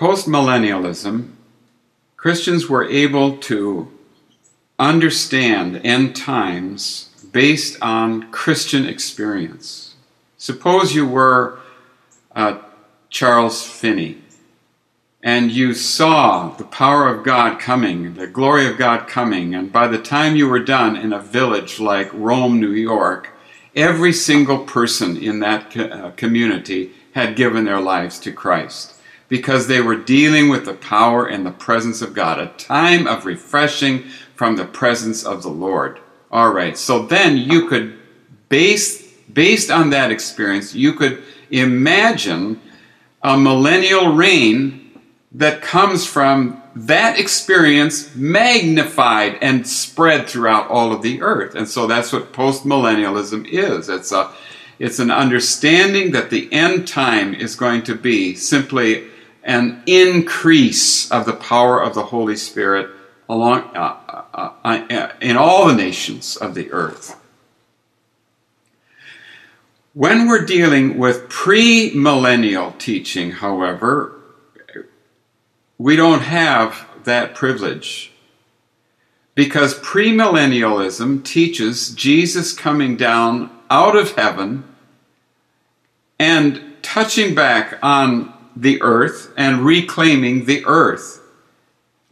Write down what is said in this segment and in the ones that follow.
Postmillennialism, Christians were able to understand end times based on Christian experience. Suppose you were uh, Charles Finney and you saw the power of God coming, the glory of God coming, and by the time you were done in a village like Rome, New York, every single person in that uh, community had given their lives to Christ because they were dealing with the power and the presence of God, a time of refreshing from the presence of the Lord. All right, so then you could base based on that experience, you could imagine a millennial reign that comes from that experience magnified and spread throughout all of the earth. And so that's what postmillennialism is. It's a it's an understanding that the end time is going to be simply an increase of the power of the Holy Spirit along uh, uh, uh, in all the nations of the earth. When we're dealing with premillennial teaching, however, we don't have that privilege. Because premillennialism teaches Jesus coming down out of heaven and touching back on the earth and reclaiming the earth.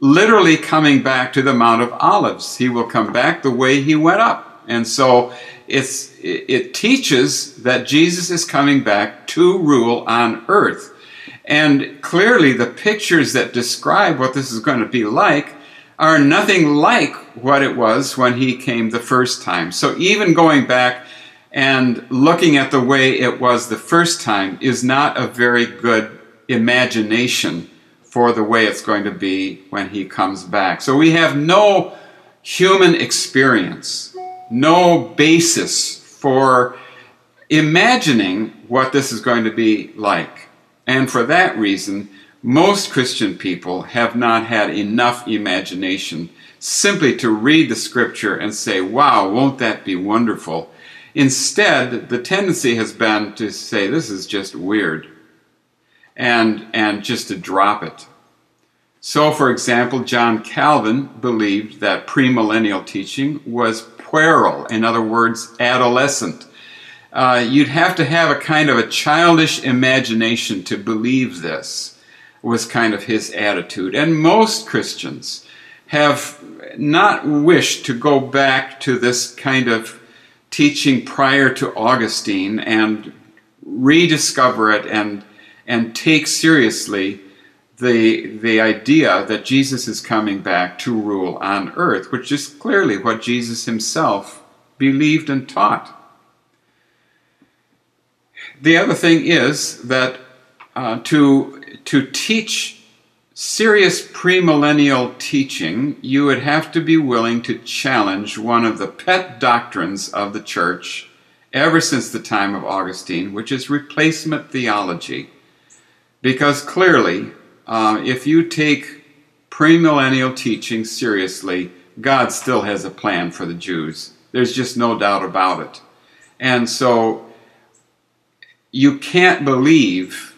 Literally coming back to the Mount of Olives. He will come back the way he went up. And so it's, it teaches that Jesus is coming back to rule on earth. And clearly, the pictures that describe what this is going to be like are nothing like what it was when he came the first time. So, even going back and looking at the way it was the first time is not a very good imagination for the way it's going to be when he comes back. So, we have no human experience no basis for imagining what this is going to be like. And for that reason, most Christian people have not had enough imagination simply to read the scripture and say, wow, won't that be wonderful? Instead, the tendency has been to say, this is just weird, and, and just to drop it. So, for example, John Calvin believed that premillennial teaching was puerile, in other words, adolescent. Uh, you'd have to have a kind of a childish imagination to believe this, was kind of his attitude. And most Christians have not wished to go back to this kind of teaching prior to Augustine and rediscover it and, and take seriously the, the idea that Jesus is coming back to rule on earth, which is clearly what Jesus himself believed and taught. The other thing is that uh, to, to teach serious premillennial teaching, you would have to be willing to challenge one of the pet doctrines of the church ever since the time of Augustine, which is replacement theology. Because clearly, uh, if you take premillennial teaching seriously, God still has a plan for the Jews. There's just no doubt about it. And so you can't believe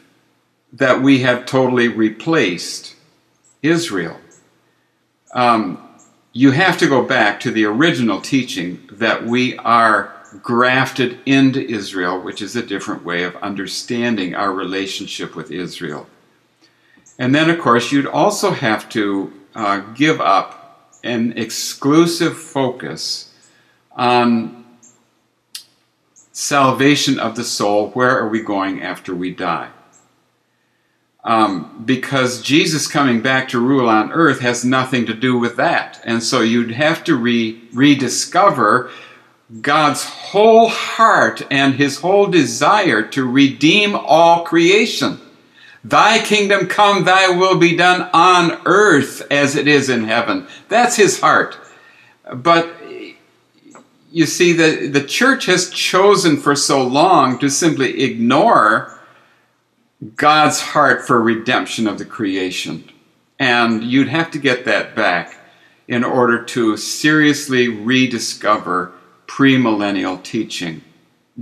that we have totally replaced Israel. Um, you have to go back to the original teaching that we are grafted into Israel, which is a different way of understanding our relationship with Israel. And then, of course, you'd also have to uh, give up an exclusive focus on salvation of the soul. Where are we going after we die? Um, because Jesus coming back to rule on earth has nothing to do with that. And so you'd have to re- rediscover God's whole heart and his whole desire to redeem all creation. Thy kingdom come, thy will be done on earth as it is in heaven. That's his heart. But you see, the, the church has chosen for so long to simply ignore God's heart for redemption of the creation. And you'd have to get that back in order to seriously rediscover premillennial teaching.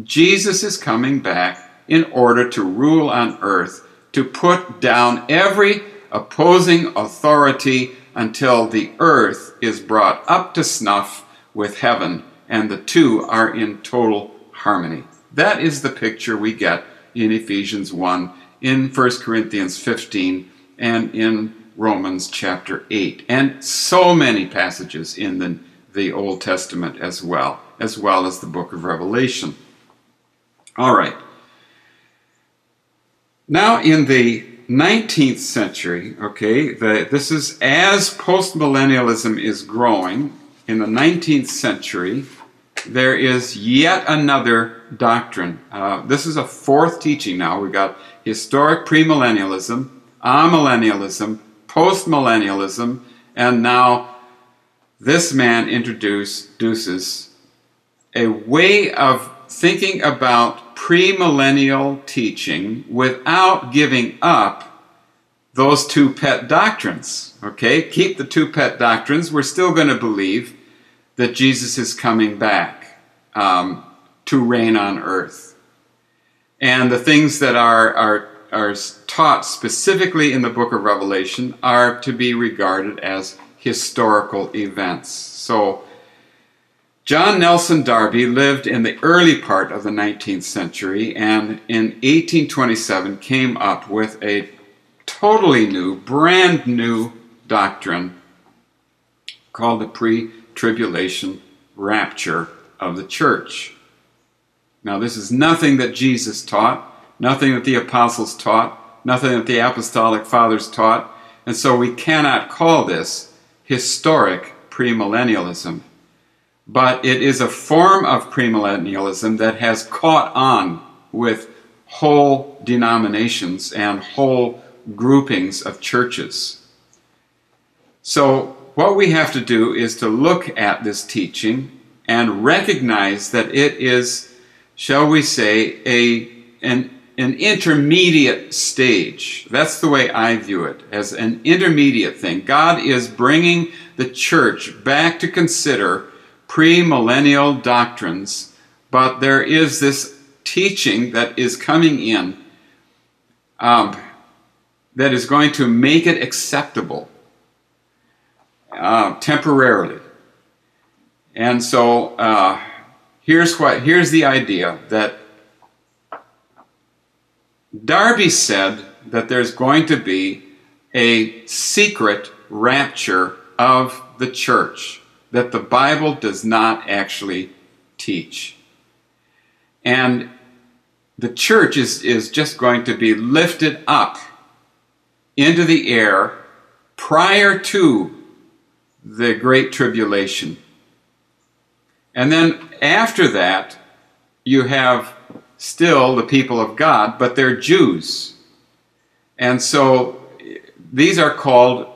Jesus is coming back in order to rule on earth to put down every opposing authority until the earth is brought up to snuff with heaven and the two are in total harmony. That is the picture we get in Ephesians 1, in 1 Corinthians 15, and in Romans chapter 8, and so many passages in the, the Old Testament as well, as well as the book of Revelation. All right. Now, in the 19th century, okay, the, this is as postmillennialism is growing, in the 19th century, there is yet another doctrine. Uh, this is a fourth teaching now. We've got historic premillennialism, amillennialism, postmillennialism, and now this man introduces a way of thinking about premillennial teaching without giving up those two pet doctrines. Okay, keep the two pet doctrines. We're still going to believe that Jesus is coming back um, to reign on earth. And the things that are, are, are taught specifically in the book of Revelation are to be regarded as historical events. So, John Nelson Darby lived in the early part of the 19th century and in 1827 came up with a totally new, brand new doctrine called the pre tribulation rapture of the church. Now, this is nothing that Jesus taught, nothing that the apostles taught, nothing that the apostolic fathers taught, and so we cannot call this historic premillennialism but it is a form of premillennialism that has caught on with whole denominations and whole groupings of churches. So, what we have to do is to look at this teaching and recognize that it is, shall we say, a, an, an intermediate stage. That's the way I view it, as an intermediate thing. God is bringing the church back to consider premillennial doctrines, but there is this teaching that is coming in um, that is going to make it acceptable uh, temporarily. And so uh, here's what here's the idea that Darby said that there's going to be a secret rapture of the church that the Bible does not actually teach. And the church is, is just going to be lifted up into the air prior to the Great Tribulation. And then after that, you have still the people of God, but they're Jews. And so these are called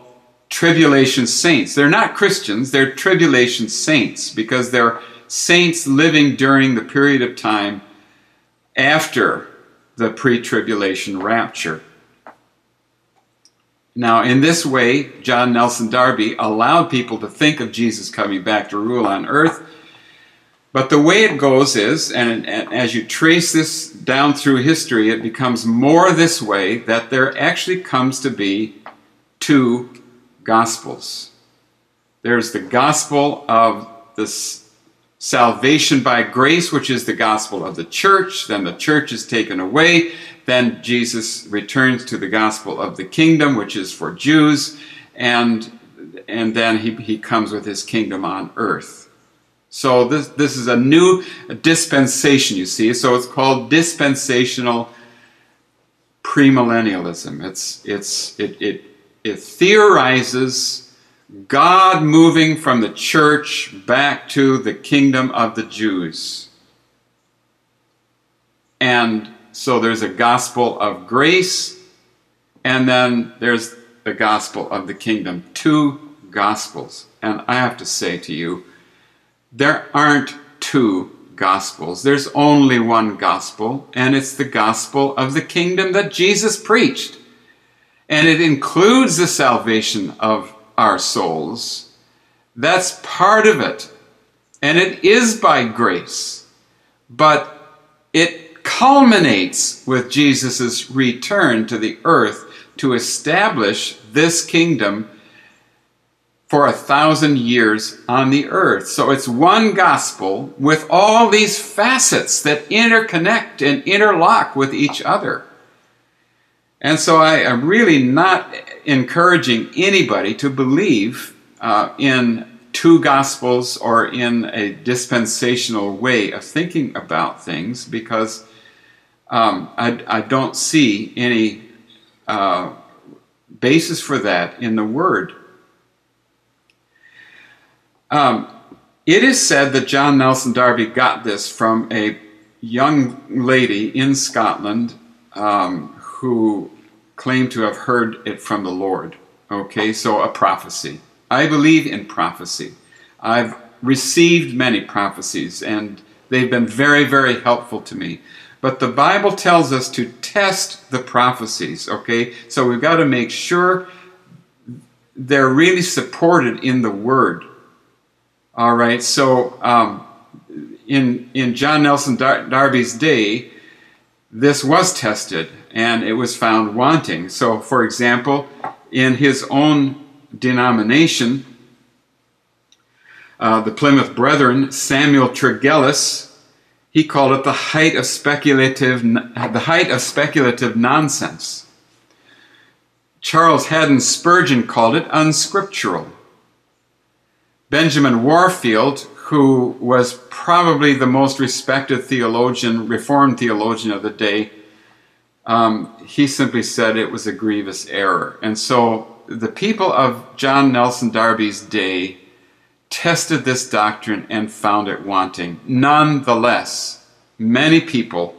tribulation saints. They're not Christians, they're tribulation saints because they're saints living during the period of time after the pre tribulation rapture. Now, in this way, John Nelson Darby allowed people to think of Jesus coming back to rule on earth. But the way it goes is, and, and, as you trace this down through history, it becomes more this way that there actually comes to be two Gospels. There's the gospel of this salvation by grace, which is the gospel of the church. Then the church is taken away. Then Jesus returns to the gospel of the kingdom, which is for Jews. And, and then he, he comes with his kingdom on earth. So this, this is a new dispensation, you see. So it's called dispensational premillennialism. It's, it's, it, it it theorizes God moving from the church back to the kingdom of the Jews. And so there's a gospel of grace, and then there's the gospel of the kingdom. Two gospels. And I have to say to you, there aren't two gospels. There's only one gospel, and it's the gospel of the kingdom that Jesus preached and it includes the salvation of our souls. That's part of it. And it is by grace. But it culminates with Jesus' return to the earth to establish this kingdom for a thousand years on the earth. So it's one gospel with all these facets that interconnect and interlock with each other. And so I am really not encouraging anybody to believe uh, in two gospels or in a dispensational way of thinking about things because um, I, I, don't see any uh, basis for that in the Word. Um, it is said that John Nelson Darby got this from a young lady in Scotland um, who claimed to have heard it from the Lord. Okay, so a prophecy. I believe in prophecy. I've received many prophecies, and they've been very, very helpful to me. But the Bible tells us to test the prophecies, okay? So we've got to make sure they're really supported in the Word. All right, so um, in, in John Nelson Dar- Darby's day, this was tested and it was found wanting. So, for example, in his own denomination, uh, the Plymouth Brethren, Samuel Tregelles, he called it the height of speculative, the height of speculative nonsense. Charles Haddon Spurgeon called it unscriptural. Benjamin Warfield, who was probably the most respected theologian, Reformed theologian of the day, um, he simply said it was a grievous error. And so the people of John Nelson Darby's day tested this doctrine and found it wanting. Nonetheless, many people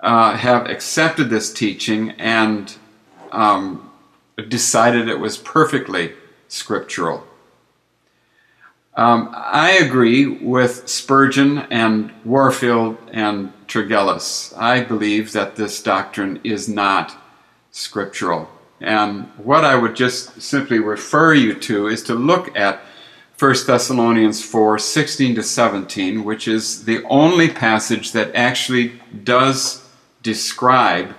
uh, have accepted this teaching and um, decided it was perfectly scriptural. Um, I agree with Spurgeon and Warfield and Tregelles. I believe that this doctrine is not scriptural. And what I would just simply refer you to is to look at 1 Thessalonians 4 16 to 17, which is the only passage that actually does describe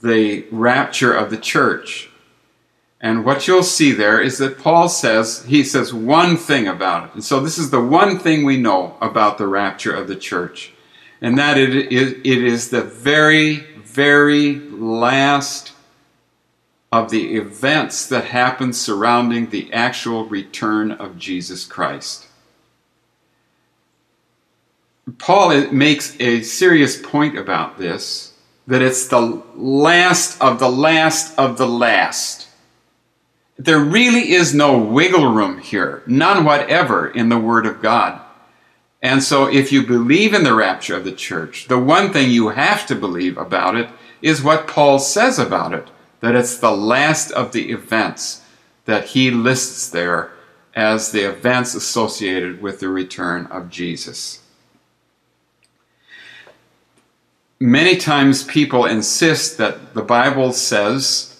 the rapture of the church. And what you'll see there is that Paul says, he says one thing about it. And so this is the one thing we know about the rapture of the church. And that it is, it is the very, very last of the events that happen surrounding the actual return of Jesus Christ. Paul makes a serious point about this that it's the last of the last of the last there really is no wiggle room here, none whatever in the Word of God. And so, if you believe in the rapture of the church, the one thing you have to believe about it is what Paul says about it that it's the last of the events that he lists there as the events associated with the return of Jesus. Many times people insist that the Bible says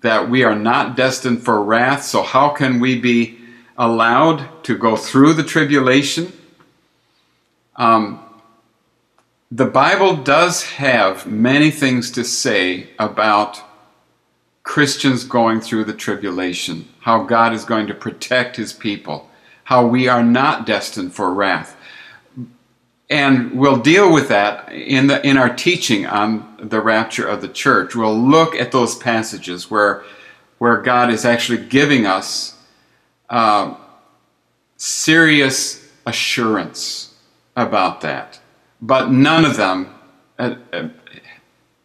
that we are not destined for wrath, so how can we be allowed to go through the tribulation? Um, the Bible does have many things to say about Christians going through the tribulation, how God is going to protect his people, how we are not destined for wrath and we'll deal with that in the in our teaching on the rapture of the church. We'll look at those passages where where God is actually giving us uh, serious assurance about that, but none of them uh, uh,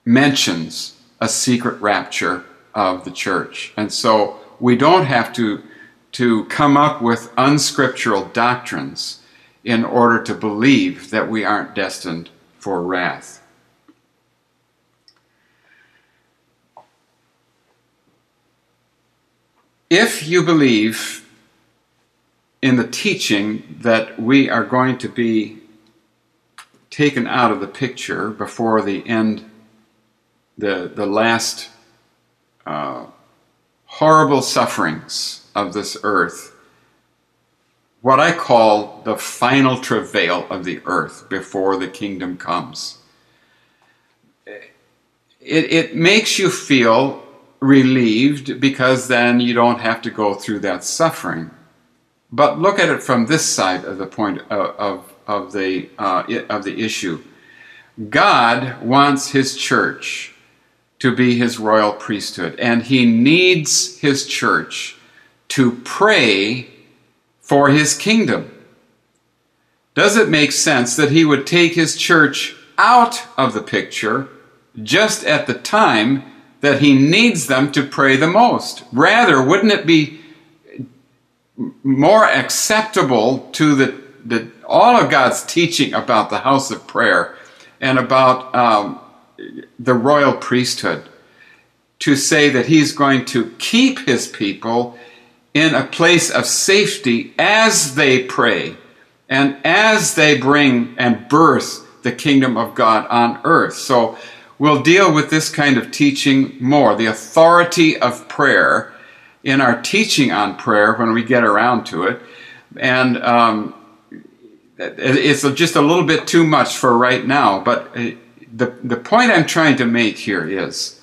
mentions a secret rapture of the church, and so we don't have to to come up with unscriptural doctrines in order to believe that we aren't destined for wrath. If you believe in the teaching that we are going to be taken out of the picture before the end, the, the last uh, horrible sufferings of this earth, what I call the final travail of the earth before the kingdom comes. It, it makes you feel relieved because then you don't have to go through that suffering. But look at it from this side of the point of, of, of the, uh, of the issue. God wants his church to be his royal priesthood, and he needs his church to pray for his kingdom. Does it make sense that he would take his church out of the picture just at the time that he needs them to pray the most? Rather, wouldn't it be more acceptable to the, the all of God's teaching about the house of prayer and about um, the royal priesthood to say that he's going to keep his people in a place of safety as they pray and as they bring and birth the kingdom of God on earth. So we'll deal with this kind of teaching more the authority of prayer in our teaching on prayer when we get around to it. And um, it's just a little bit too much for right now, but uh, the, the point I'm trying to make here is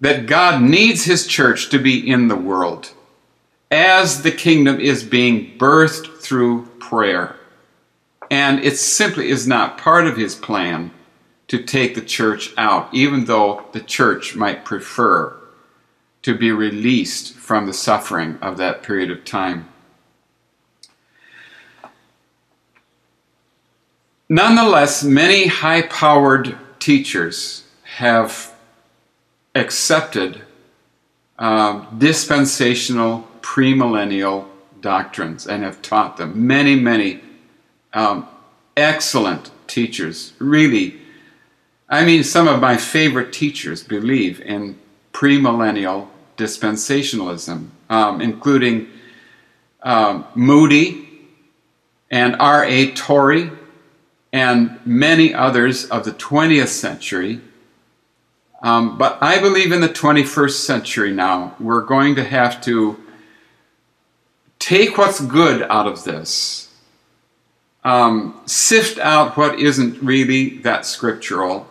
that God needs His church to be in the world as the kingdom is being birthed through prayer. And it simply is not part of his plan to take the church out, even though the church might prefer to be released from the suffering of that period of time. Nonetheless, many high powered teachers have accepted uh, dispensational premillennial doctrines and have taught them. Many, many um, excellent teachers, really. I mean, some of my favorite teachers believe in premillennial dispensationalism, um, including um, Moody and R.A. Torrey and many others of the 20th century. Um, but I believe in the 21st century now, we're going to have to take what's good out of this, um, sift out what isn't really that scriptural,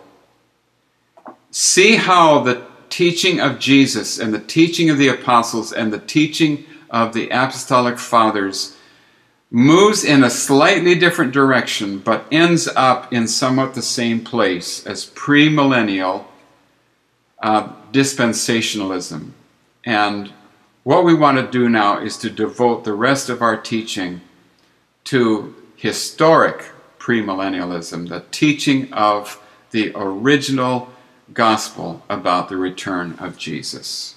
see how the teaching of Jesus and the teaching of the apostles and the teaching of the apostolic fathers moves in a slightly different direction but ends up in somewhat the same place as premillennial uh, dispensationalism. And what we want to do now is to devote the rest of our teaching to historic premillennialism, the teaching of the original gospel about the return of Jesus.